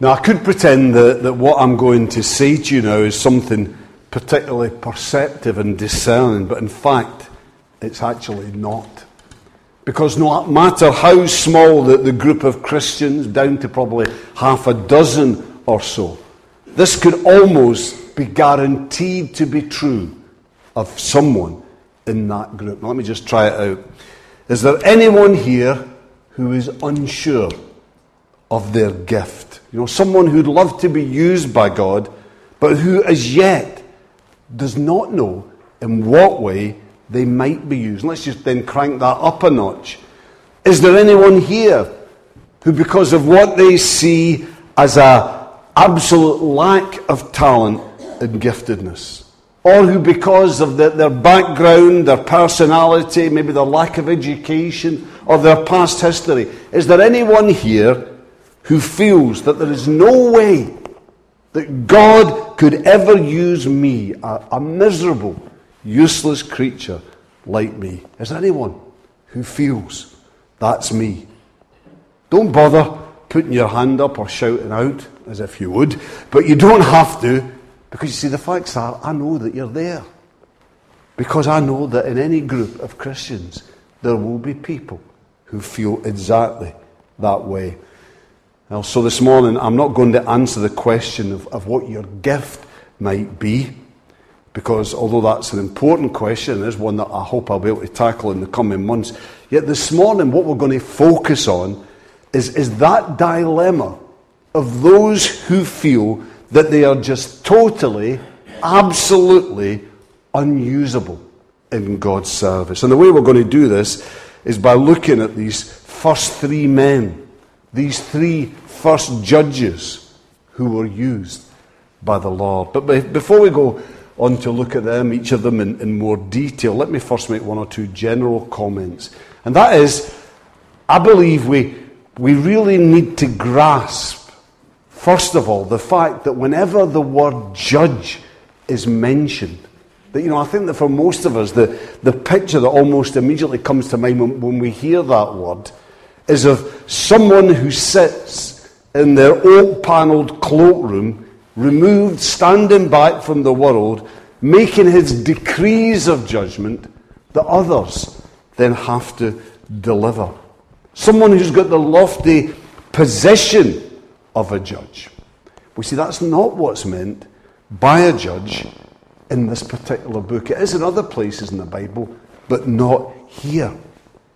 Now, I could pretend that, that what I'm going to say to you now is something particularly perceptive and discerning, but in fact, it's actually not. Because no matter how small the, the group of Christians, down to probably half a dozen or so, this could almost be guaranteed to be true of someone in that group. Now, let me just try it out. Is there anyone here who is unsure of their gift? You know, someone who'd love to be used by God, but who as yet does not know in what way they might be used. Let's just then crank that up a notch. Is there anyone here who, because of what they see as a absolute lack of talent and giftedness, or who, because of the, their background, their personality, maybe their lack of education, or their past history, is there anyone here who feels that there is no way that God could ever use me, a, a miserable, useless creature like me? Is there anyone who feels that's me? Don't bother putting your hand up or shouting out as if you would, but you don't have to because you see, the facts are I know that you're there. Because I know that in any group of Christians, there will be people who feel exactly that way. So this morning, I'm not going to answer the question of, of what your gift might be, because although that's an important question, it is one that I hope I'll be able to tackle in the coming months. Yet this morning, what we're going to focus on is, is that dilemma of those who feel that they are just totally, absolutely unusable in God's service. And the way we're going to do this is by looking at these first three men, these three first judges who were used by the Lord. But before we go on to look at them, each of them in, in more detail, let me first make one or two general comments. And that is, I believe we, we really need to grasp First of all, the fact that whenever the word judge is mentioned, that, you know, I think that for most of us, the, the picture that almost immediately comes to mind when, when we hear that word is of someone who sits in their oak panelled cloakroom, removed, standing back from the world, making his decrees of judgment that others then have to deliver. Someone who's got the lofty position of a judge. We see that's not what's meant by a judge in this particular book. It is in other places in the Bible, but not here.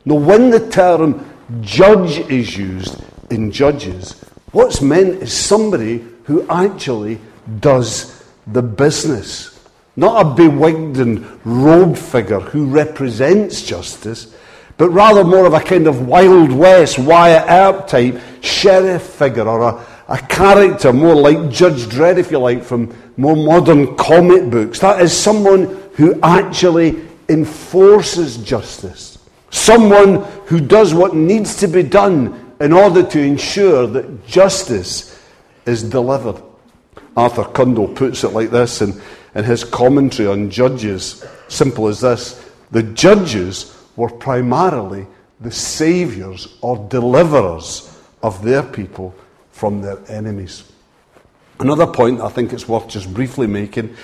Now, when the term judge is used in Judges, what's meant is somebody who actually does the business. Not a bewigged and robed figure who represents justice, but rather more of a kind of Wild West, Wyatt Earp type sheriff figure or a, a character more like Judge Dredd, if you like, from more modern comic books. That is someone who actually enforces justice. Someone who does what needs to be done in order to ensure that justice is delivered. Arthur Cundall puts it like this in, in his commentary on Judges. Simple as this The judges were primarily the saviours or deliverers of their people from their enemies. Another point I think it's worth just briefly making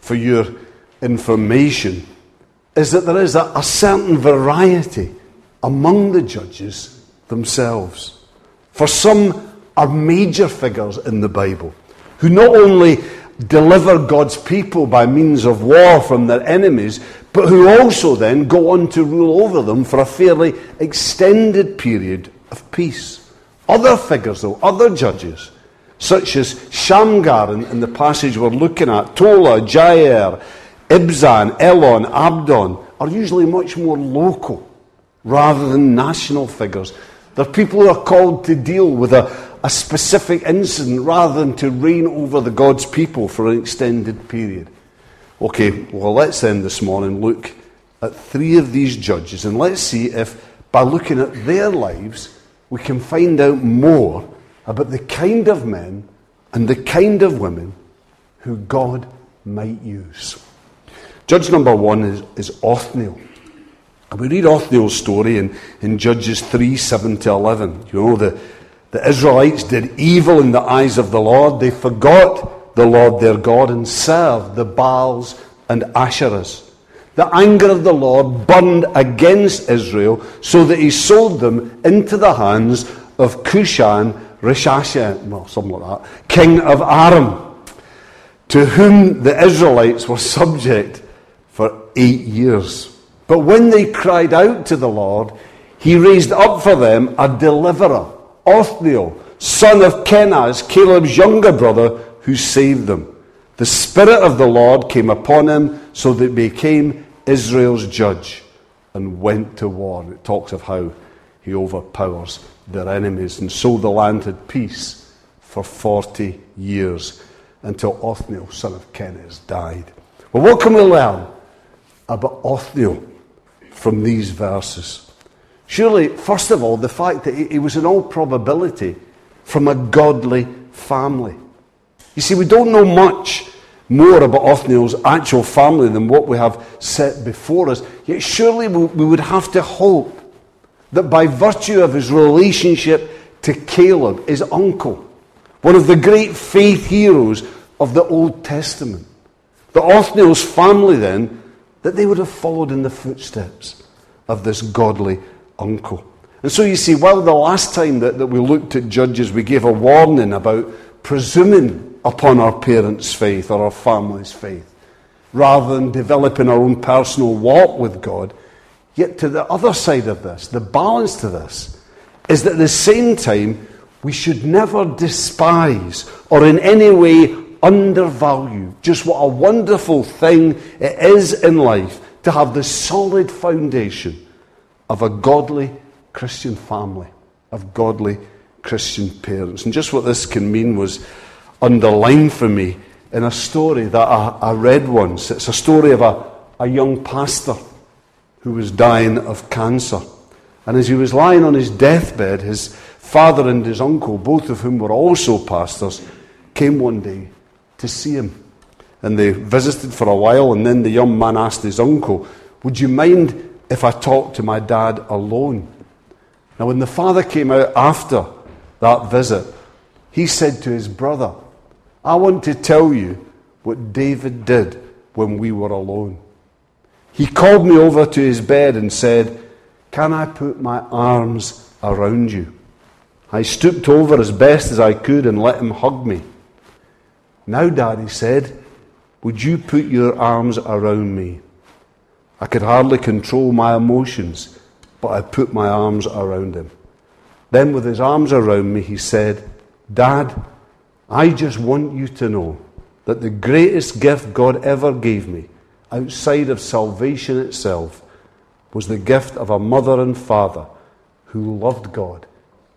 for your information is that there is a, a certain variety among the judges themselves. For some are major figures in the Bible who not only deliver God's people by means of war from their enemies, but who also then go on to rule over them for a fairly extended period of peace. Other figures, though, other judges, such as Shamgar in, in the passage we're looking at, Tola, Jair, Ibzan, Elon, Abdon, are usually much more local rather than national figures. They're people who are called to deal with a, a specific incident rather than to reign over the God's people for an extended period. Okay, well, let's then this morning look at three of these judges and let's see if by looking at their lives, we can find out more about the kind of men and the kind of women who God might use. Judge number one is, is Othniel. We read Othniel's story in, in Judges 3 7 to 11. You know, the, The Israelites did evil in the eyes of the Lord. They forgot the Lord their God and served the Baals and Asherahs. The anger of the Lord burned against Israel so that he sold them into the hands of Cushan Rishathaim, well, something like that, king of Aram, to whom the Israelites were subject eight years. But when they cried out to the Lord, he raised up for them a deliverer, Othniel, son of Kenaz, Caleb's younger brother, who saved them. The Spirit of the Lord came upon him so that he became Israel's judge and went to war. It talks of how he overpowers their enemies. And so the land had peace for 40 years until Othniel, son of Kenaz, died. Well, what can we learn about Othniel from these verses? Surely, first of all, the fact that he was in all probability from a godly family. You see, we don't know much more about Othniel's actual family than what we have set before us. Yet surely we would have to hope that by virtue of his relationship to Caleb, his uncle, one of the great faith heroes of the Old Testament, that Othniel's family then, that they would have followed in the footsteps of this godly uncle. And so you see, while the last time that, that we looked at Judges, we gave a warning about presuming upon our parents' faith or our family's faith, rather than developing our own personal walk with God. Yet, to the other side of this, the balance to this, is that at the same time, we should never despise or in any way undervalue just what a wonderful thing it is in life to have the solid foundation of a godly Christian family, of godly Christian parents. And just what this can mean was underlined for me in a story that I, I read once. It's a story of a, a young pastor who was dying of cancer. And as he was lying on his deathbed, his father and his uncle, both of whom were also pastors, came one day to see him. And they visited for a while, and then the young man asked his uncle, Would you mind if I talked to my dad alone? Now, when the father came out after that visit, he said to his brother, I want to tell you what David did when we were alone. He called me over to his bed and said, Can I put my arms around you? I stooped over as best as I could and let him hug me. Now, Daddy said, Would you put your arms around me? I could hardly control my emotions, but I put my arms around him. Then, with his arms around me, he said, Dad, I just want you to know that the greatest gift God ever gave me, outside of salvation itself, was the gift of a mother and father who loved God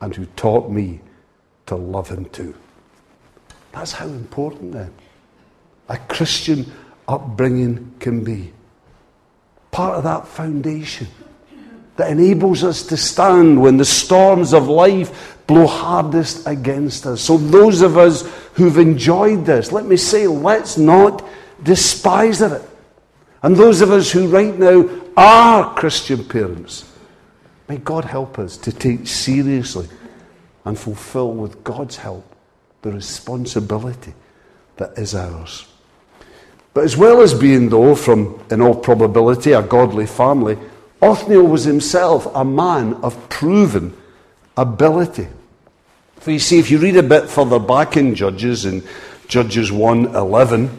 and who taught me to love Him too. That's how important then a Christian upbringing can be. Part of that foundation that enables us to stand when the storms of life blow hardest against us. So, those of us who've enjoyed this, let me say, let's not despise it. And those of us who right now are Christian parents, may God help us to take seriously and fulfill with God's help the responsibility that is ours. But as well as being, though, from in all probability, a godly family, Othniel was himself a man of proven ability. For you see, if you read a bit further back in Judges, in Judges 1.11,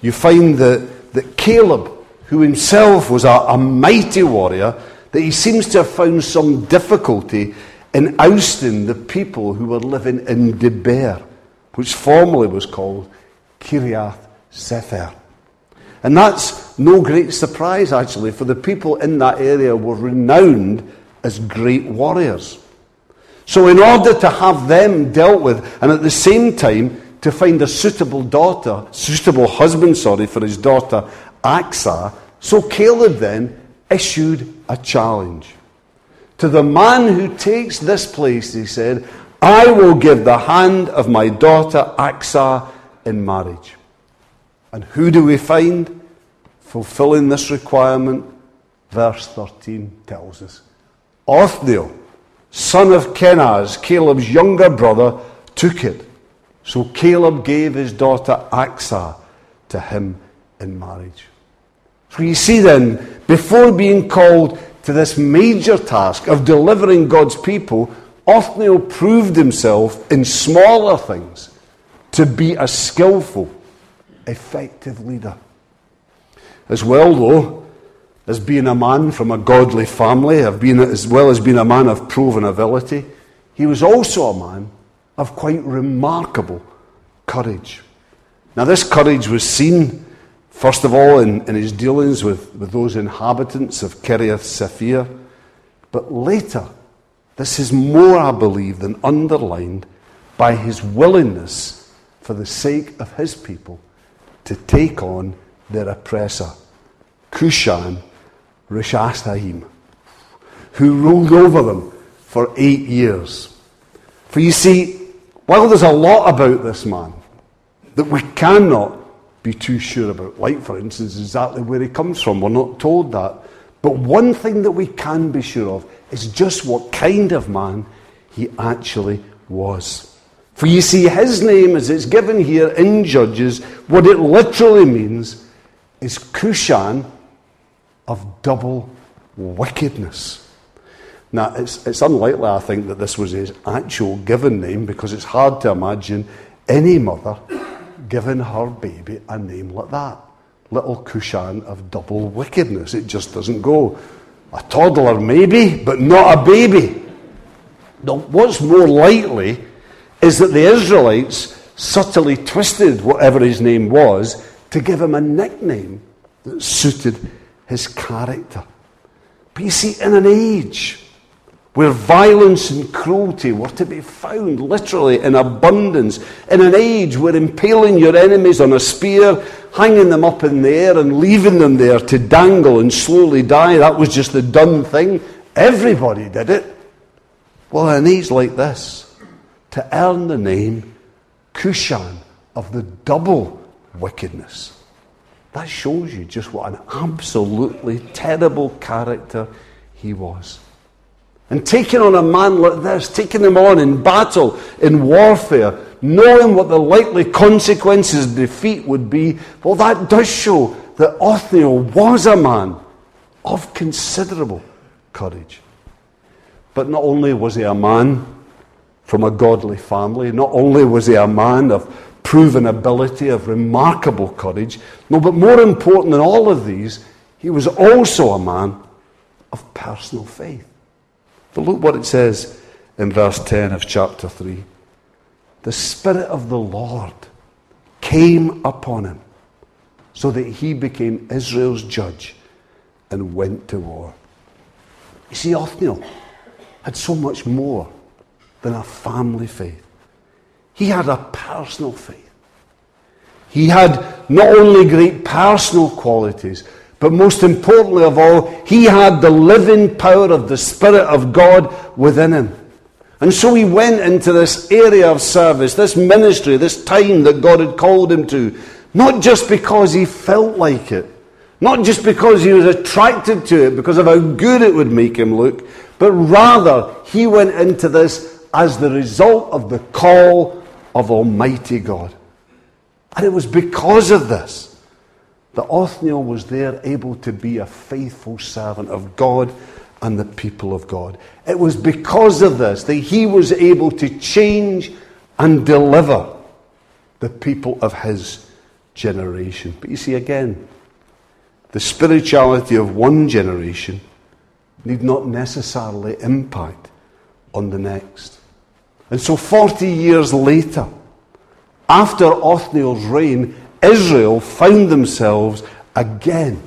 you find that, that Caleb, who himself was a, a mighty warrior, that he seems to have found some difficulty in ousting the people who were living in Debir, which formerly was called Kiriath Sepher. And that's no great surprise, actually, for the people in that area were renowned as great warriors. So, in order to have them dealt with, and at the same time to find a suitable daughter, suitable husband, sorry, for his daughter Achsah, so Caleb then issued a challenge. To the man who takes this place, he said, I will give the hand of my daughter Achsah in marriage. And who do we find fulfilling this requirement? Verse 13 tells us Othniel, son of Kenaz, Caleb's younger brother, took it. So Caleb gave his daughter Achsah to him in marriage. So you see then, before being called to this major task of delivering God's people, Othniel proved himself in smaller things to be a skillful, effective leader. As well, though, as being a man from a godly family, as well as being a man of proven ability, he was also a man of quite remarkable courage. Now, this courage was seen, first of all, in, in his dealings with, with those inhabitants of Kiriath Sepher, but later, this is more, I believe, than underlined by his willingness for the sake of his people to take on their oppressor, Cushan Rishathaim, who ruled over them for eight years. For you see, while there's a lot about this man that we cannot be too sure about, like, for instance, exactly where he comes from, we're not told that. But one thing that we can be sure of is just what kind of man he actually was. For you see, his name, as it's given here in Judges, what it literally means is Cushan of double wickedness. Now, it's, it's unlikely, I think, that this was his actual given name because it's hard to imagine any mother giving her baby a name like that. Little Cushan of double wickedness. It just doesn't go. A toddler, maybe, but not a baby. Now, what's more likely is that the Israelites subtly twisted whatever his name was to give him a nickname that suited his character. But you see, in an age where violence and cruelty were to be found literally in abundance, in an age where impaling your enemies on a spear, hanging them up in the air, and leaving them there to dangle and slowly die, that was just the done thing. Everybody did it. Well, an age like this, to earn the name Cushan of the double wickedness that shows you just what an absolutely terrible character he was. And taking on a man like this, taking him on in battle, in warfare, knowing what the likely consequences of defeat would be, well, that does show that Othniel was a man of considerable courage. But not only was he a man from a godly family, not only was he a man of proven ability, of remarkable courage. No, but more important than all of these, he was also a man of personal faith. But look what it says in verse 10 of chapter 3. The Spirit of the Lord came upon him so that he became Israel's judge and went to war. You see, Othniel had so much more than a family faith. He had a personal faith. He had not only great personal qualities, but most importantly of all, he had the living power of the Spirit of God within him. And so he went into this area of service, this ministry, this time that God had called him to, not just because he felt like it, not just because he was attracted to it, because of how good it would make him look, but rather he went into this as the result of the call of Almighty God. And it was because of this that Othniel was there able to be a faithful servant of God and the people of God. It was because of this that he was able to change and deliver the people of his generation. But you see, again, the spirituality of one generation need not necessarily impact on the next. And so, 40 years later, after Othniel's reign, Israel found themselves again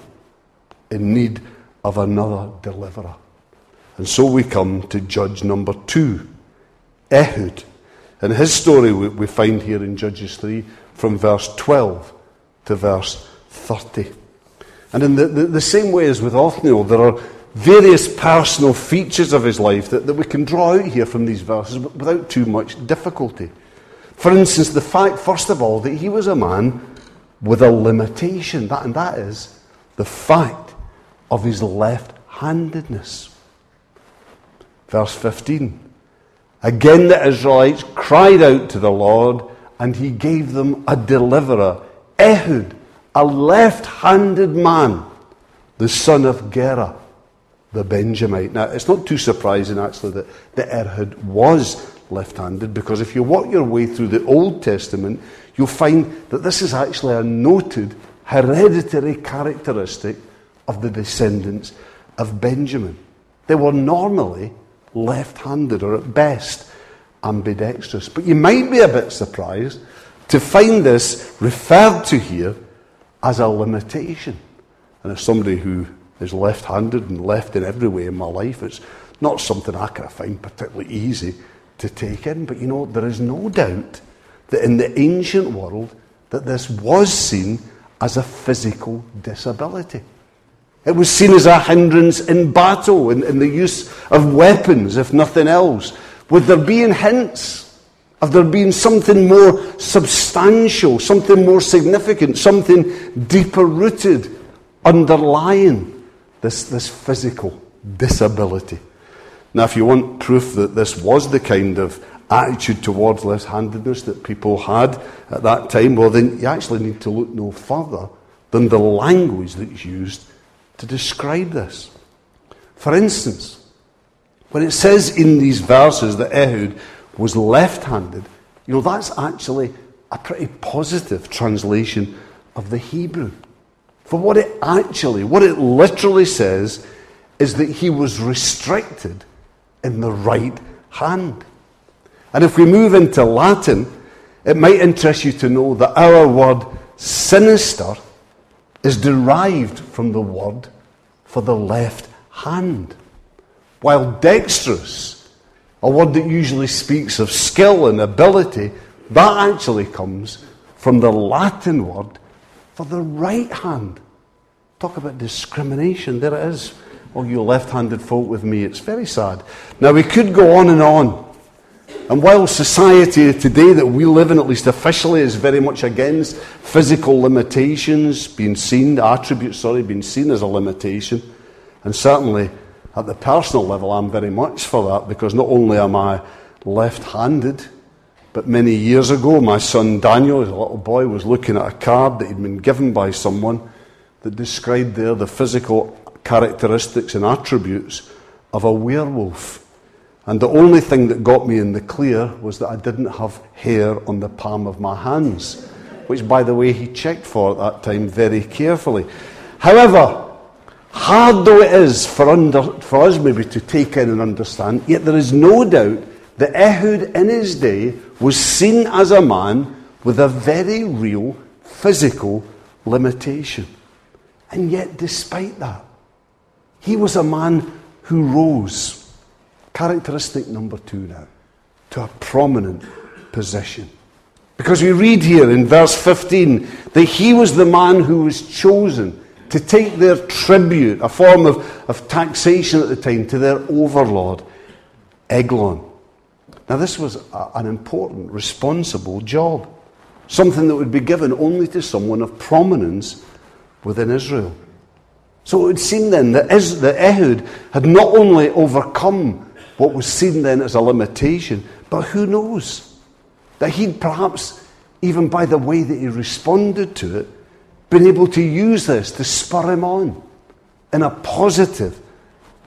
in need of another deliverer. And so we come to judge number two, Ehud. And his story we find here in Judges 3 from verse 12 to verse 30. And in the, the, the same way as with Othniel, there are various personal features of his life that, that we can draw out here from these verses without too much difficulty. For instance, the fact, first of all, that he was a man with a limitation, that, and that is the fact of his left handedness. Verse 15. Again, the Israelites cried out to the Lord, and he gave them a deliverer, Ehud, a left handed man, the son of Gera, the Benjamite. Now, it's not too surprising, actually, that, that Ehud was left handed, because if you walk your way through the Old Testament, you'll find that this is actually a noted hereditary characteristic of the descendants of Benjamin. They were normally left handed, or at best, ambidextrous. But you might be a bit surprised to find this referred to here as a limitation. And as somebody who is left handed and left in every way in my life, it's not something I of find particularly easy to take in. But you know, there is no doubt that in the ancient world, that this was seen as a physical disability. It was seen as a hindrance in battle, in, in the use of weapons, if nothing else. Would there being hints of there being something more substantial, something more significant, something deeper rooted, underlying this, this physical disability? Now, if you want proof that this was the kind of attitude towards left handedness that people had at that time, well, then you actually need to look no further than the language that's used to describe this. For instance, when it says in these verses that Ehud was left handed, you know, that's actually a pretty positive translation of the Hebrew. For what it actually, what it literally says, is that he was restricted in the right hand. And if we move into Latin, it might interest you to know that our word sinister is derived from the word for the left hand. While dexterous, a word that usually speaks of skill and ability, that actually comes from the Latin word for the right hand. Talk about discrimination. There it is. Oh, you left handed folk with me. It's very sad. Now, we could go on and on. And while society today that we live in, at least officially, is very much against physical limitations being seen, attributes, sorry, being seen as a limitation, and certainly at the personal level, I'm very much for that because not only am I left handed, but many years ago, my son Daniel, as a little boy, was looking at a card that he'd been given by someone that described there the physical characteristics and attributes of a werewolf. And the only thing that got me in the clear was that I didn't have hair on the palm of my hands, which, by the way, he checked for at that time very carefully. However, hard though it is for, under, for us maybe to take in and understand, yet there is no doubt that Ehud in his day was seen as a man with a very real physical limitation. And yet, despite that, he was a man who rose Characteristic number two now to a prominent position. Because we read here in verse 15 that he was the man who was chosen to take their tribute, a form of, of taxation at the time, to their overlord, Eglon. Now, this was a, an important, responsible job, something that would be given only to someone of prominence within Israel. So it would seem then that, that Ehud had not only overcome what was seen then as a limitation. But who knows? That he'd perhaps, even by the way that he responded to it, been able to use this to spur him on in a positive,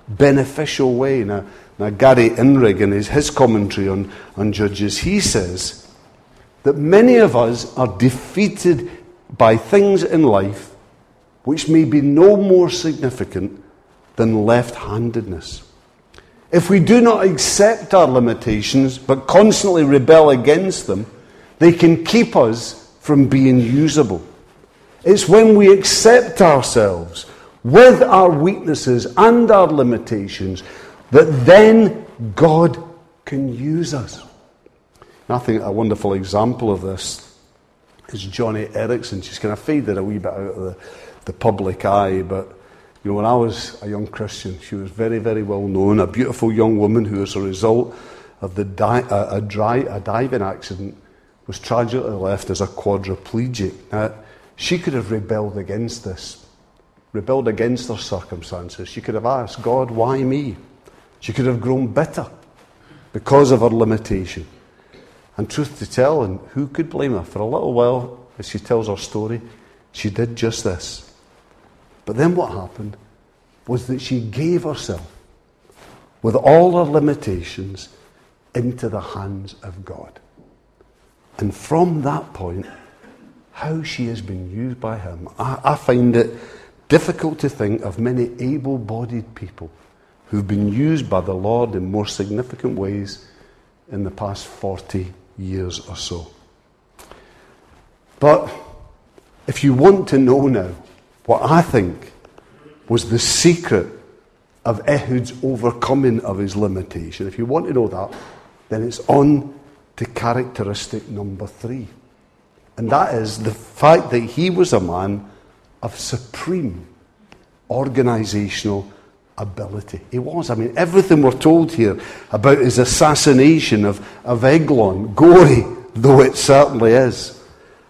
beneficial way. Now, now Gary Inrig, in his, his commentary on, on Judges, he says that many of us are defeated by things in life which may be no more significant than left handedness. If we do not accept our limitations but constantly rebel against them, they can keep us from being usable. It's when we accept ourselves with our weaknesses and our limitations that then God can use us. And I think a wonderful example of this is Joni Eareckson. She's kind of faded a wee bit out of the, the public eye, but you know, when I was a young Christian, she was very, very well known, a beautiful young woman who, as a result of the di- a, a, dry, a diving accident, was tragically left as a quadriplegic. Now, she could have rebelled against this, rebelled against her circumstances. She could have asked, God, why me? She could have grown bitter because of her limitation. And truth to tell, and who could blame her? For a little while, as she tells her story, she did just this. But then what happened was that she gave herself, with all her limitations, into the hands of God. And from that point, how she has been used by Him, I, I find it difficult to think of many able bodied people who've been used by the Lord in more significant ways in the past 40 years or so. But if you want to know now what I think was the secret of Ehud's overcoming of his limitation, if you want to know that, then it's on to characteristic number three. And that is the fact that he was a man of supreme organizational ability. He was. I mean, everything we're told here about his assassination of, of Eglon, gory though it certainly is,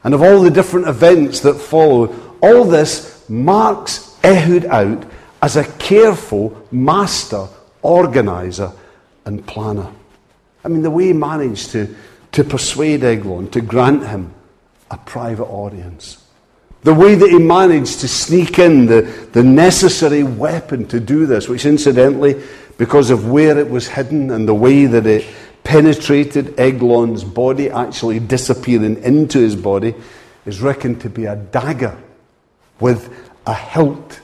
and of all the different events that followed, all this marks Ehud out as a careful master, organizer, and planner. I mean, the way he managed to, to persuade Eglon to grant him a private audience. The way that he managed to sneak in the, the necessary weapon to do this, which incidentally, because of where it was hidden and the way that it penetrated Eglon's body, actually disappearing into his body, is reckoned to be a dagger with a hilt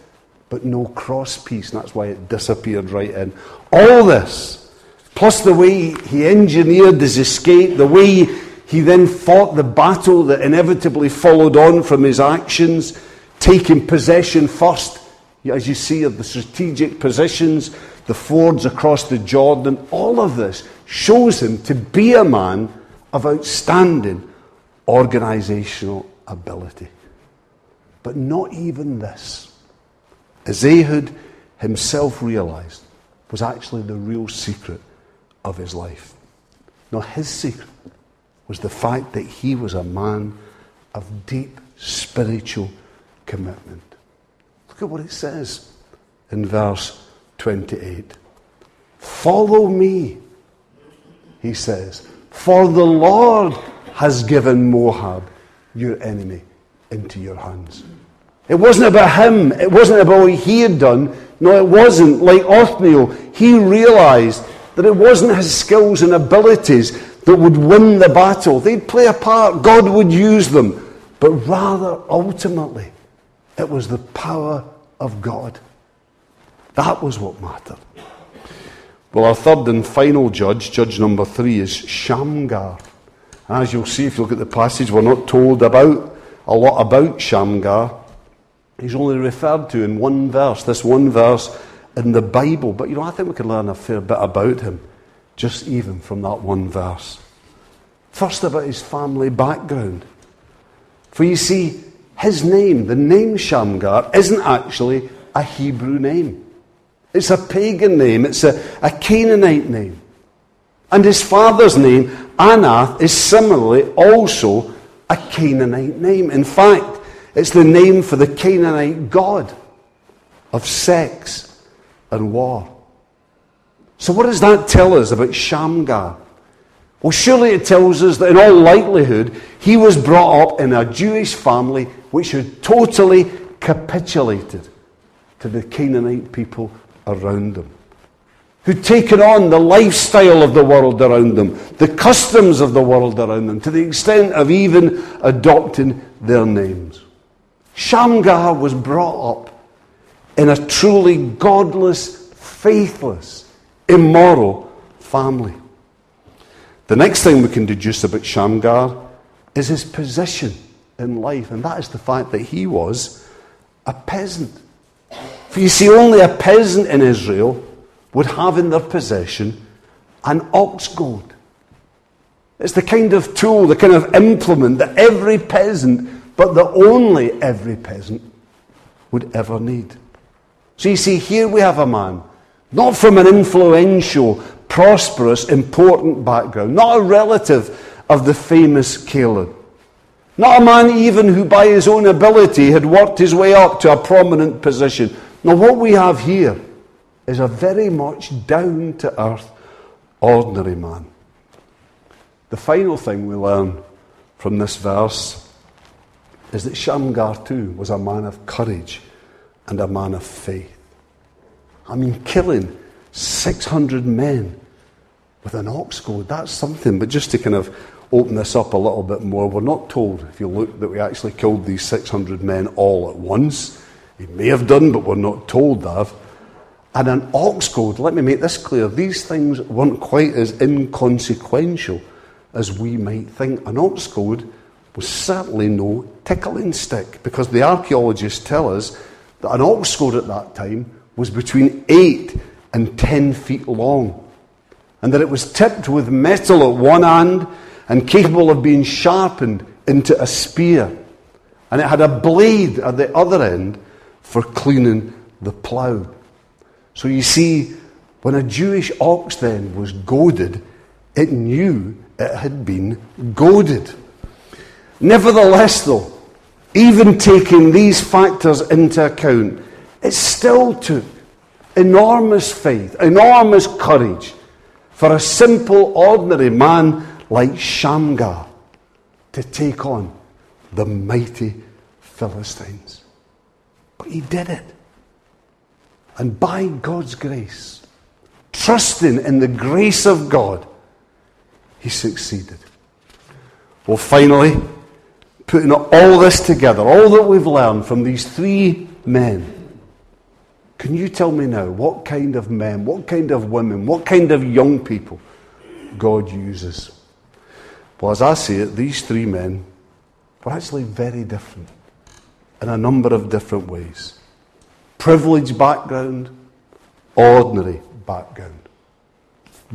but no cross piece, and that's why it disappeared right in. All this, plus the way he engineered his escape, the way he then fought the battle that inevitably followed on from his actions, taking possession first, as you see, of the strategic positions, the fords across the Jordan. All of this shows him to be a man of outstanding organizational ability. But not even this, as Ehud himself realized, was actually the real secret of his life. Now, his secret was the fact that he was a man of deep spiritual commitment. Look at what it says in verse 28. Follow me, he says, for the Lord has given Moab, your enemy, into your hands. It wasn't about him. It wasn't about what he had done. No, it wasn't. Like Othniel, he realized that it wasn't his skills and abilities that would win the battle. They'd play a part, God would use them. But rather, ultimately, it was the power of God. That was what mattered. Well, our third and final judge, judge number three, is Shamgar. As you'll see if you look at the passage, we're not told about a lot about Shamgar. He's only referred to in one verse, this one verse in the Bible. But you know, I think we can learn a fair bit about him just even from that one verse. First, about his family background. For you see, his name, the name Shamgar, isn't actually a Hebrew name. It's a pagan name, it's a, a Canaanite name. And his father's name, Anath, is similarly also a Canaanite name. In fact, it's the name for the Canaanite god of sex and war. So, what does that tell us about Shamgar? Well, surely it tells us that in all likelihood, he was brought up in a Jewish family which had totally capitulated to the Canaanite people around them, who'd taken on the lifestyle of the world around them, the customs of the world around them, to the extent of even adopting their names. Shamgar was brought up in a truly godless, faithless, immoral family. The next thing we can deduce about Shamgar is his position in life, and that is the fact that he was a peasant. For you see, only a peasant in Israel would have in their possession an ox goad. It's the kind of tool, the kind of implement that every peasant, but the only every peasant, would ever need. So you see, here we have a man not from an influential, prosperous, important background. Not a relative of the famous Caleb. Not a man even who, by his own ability, had worked his way up to a prominent position. Now, what we have here is a very much down to earth, ordinary man. The final thing we learn from this verse is that Shamgar too was a man of courage and a man of faith. I mean, killing 600 men with an ox goad, that's something. But just to kind of open this up a little bit more, we're not told, if you look, that we actually killed these 600 men all at once. He may have done, but we're not told that. And an ox goad, let me make this clear, these things weren't quite as inconsequential as we might think. An ox goad was certainly no tickling stick because the archaeologists tell us that an ox goad at that time was between 8 and 10 feet long and that it was tipped with metal at one end and capable of being sharpened into a spear. And it had a blade at the other end for cleaning the plough. So you see, when a Jewish ox then was goaded, it knew it had been goaded. Nevertheless, though, even taking these factors into account, it still took enormous faith, enormous courage for a simple, ordinary man like Shamgar to take on the mighty Philistines. But he did it. And by God's grace, trusting in the grace of God, he succeeded. Well, finally, putting all this together, all that we've learned from these three men, can you tell me now what kind of men, what kind of women, what kind of young people God uses? Well, as I see it, these three men were actually very different in a number of different ways. Privileged background, ordinary background.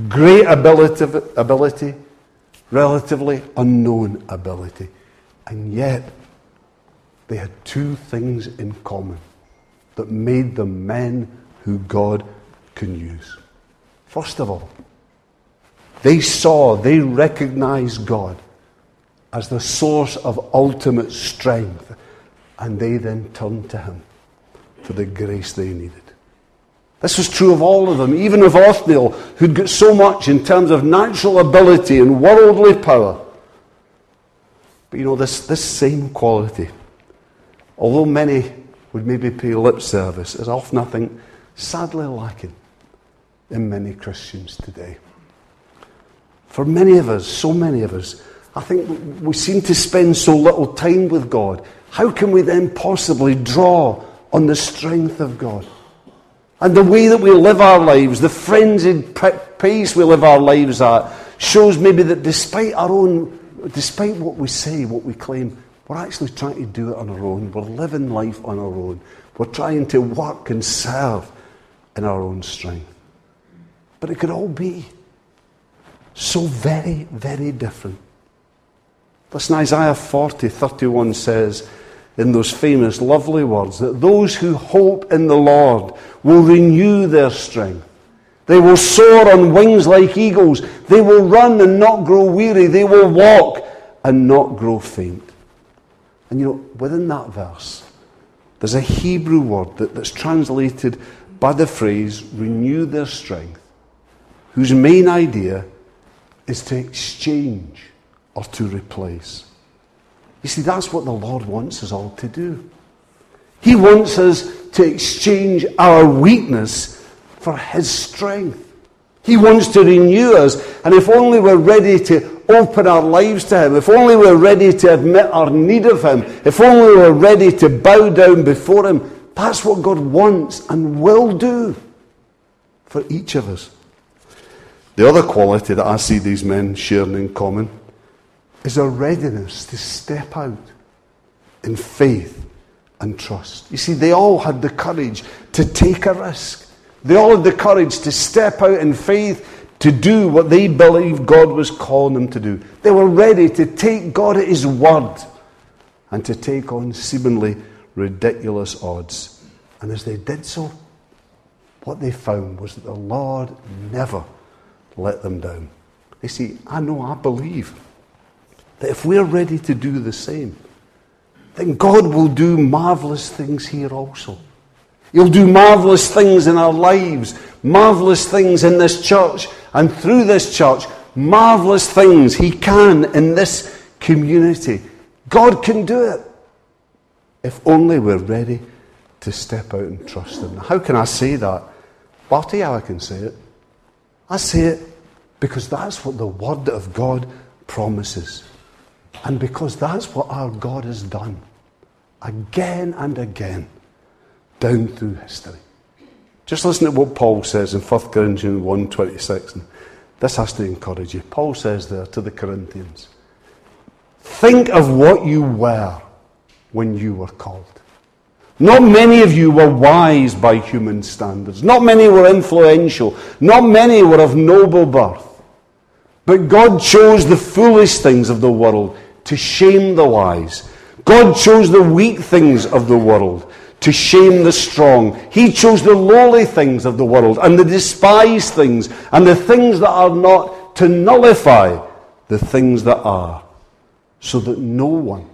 Great ability, ability, relatively unknown ability. And yet, they had two things in common that made them men who God can use. First of all, they saw, they recognized God as the source of ultimate strength, and they then turned to Him for the grace they needed. This was true of all of them, even of Othniel, who'd got so much in terms of natural ability and worldly power. But you know, this, this same quality, although many would maybe pay lip service is often, I think, sadly lacking in many Christians today. For many of us, so many of us, I think we seem to spend so little time with God. How can we then possibly draw on the strength of God? And the way that we live our lives, the frenzied pace we live our lives at, shows maybe that despite our own, despite what we say, what we claim, we're actually trying to do it on our own. We're living life on our own. We're trying to work and serve in our own strength. But it could all be so very, very different. Listen, Isaiah 40, 31 says, in those famous, lovely words, that those who hope in the Lord will renew their strength. They will soar on wings like eagles. They will run and not grow weary. They will walk and not grow faint. And you know, within that verse, there's a Hebrew word that, that's translated by the phrase renew their strength, whose main idea is to exchange or to replace. You see, that's what the Lord wants us all to do. He wants us to exchange our weakness for His strength. He wants to renew us, and if only we're ready to open our lives to Him, if only we're ready to admit our need of Him, if only we're ready to bow down before Him, that's what God wants and will do for each of us. The other quality that I see these men sharing in common is a readiness to step out in faith and trust. You see, they all had the courage to take a risk. They all had the courage to step out in faith to do what they believed God was calling them to do. They were ready to take God at His word and to take on seemingly ridiculous odds. And as they did so, what they found was that the Lord never let them down. You see, I know, I believe that if we're ready to do the same, then God will do marvelous things here also. He'll do marvelous things in our lives, marvelous things in this church, and through this church, marvelous things He can in this community. God can do it if only we're ready to step out and trust Him. How can I say that? How I can say it. I say it because that's what the Word of God promises. And because that's what our God has done again and again down through history. Just listen to what Paul says in 1 Corinthians 1.26. And this has to encourage you. Paul says there to the Corinthians, Think of what you were when you were called. Not many of you were wise by human standards. Not many were influential. Not many were of noble birth. But God chose the foolish things of the world to shame the wise. God chose the weak things of the world to shame the strong. He chose the lowly things of the world and the despised things and the things that are not to nullify the things that are, so that no one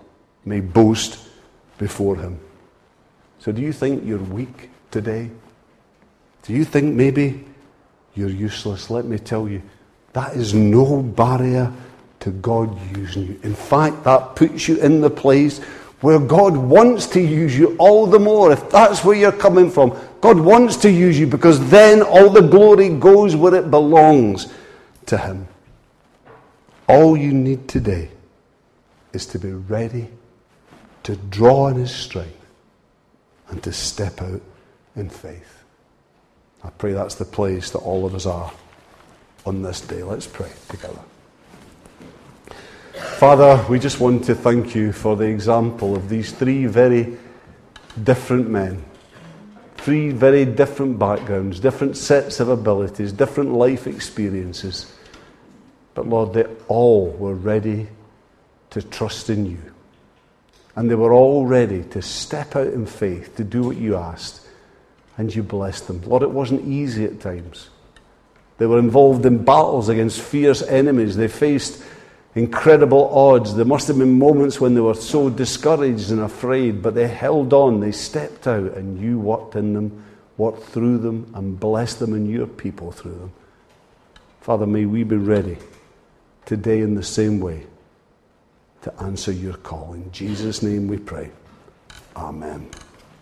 may boast before him. So, do you think you're weak today? Do you think maybe you're useless? Let me tell you, that is no barrier to God using you. In fact, that puts you in the place where God wants to use you all the more. If that's where you're coming from, God wants to use you because then all the glory goes where it belongs to Him. All you need today is to be ready to draw on His strength and to step out in faith. I pray that's the place that all of us are on this day. Let's pray together. Father, we just want to thank you for the example of these three very different men. Three very different backgrounds, different sets of abilities, different life experiences. But Lord, they all were ready to trust in you. And they were all ready to step out in faith, to do what you asked. And you blessed them. Lord, it wasn't easy at times. They were involved in battles against fierce enemies. They faced incredible odds. There must have been moments when they were so discouraged and afraid, but they held on. They stepped out, and you worked in them, worked through them, and blessed them and your people through them. Father, may we be ready today in the same way to answer your call. In Jesus' name we pray. Amen.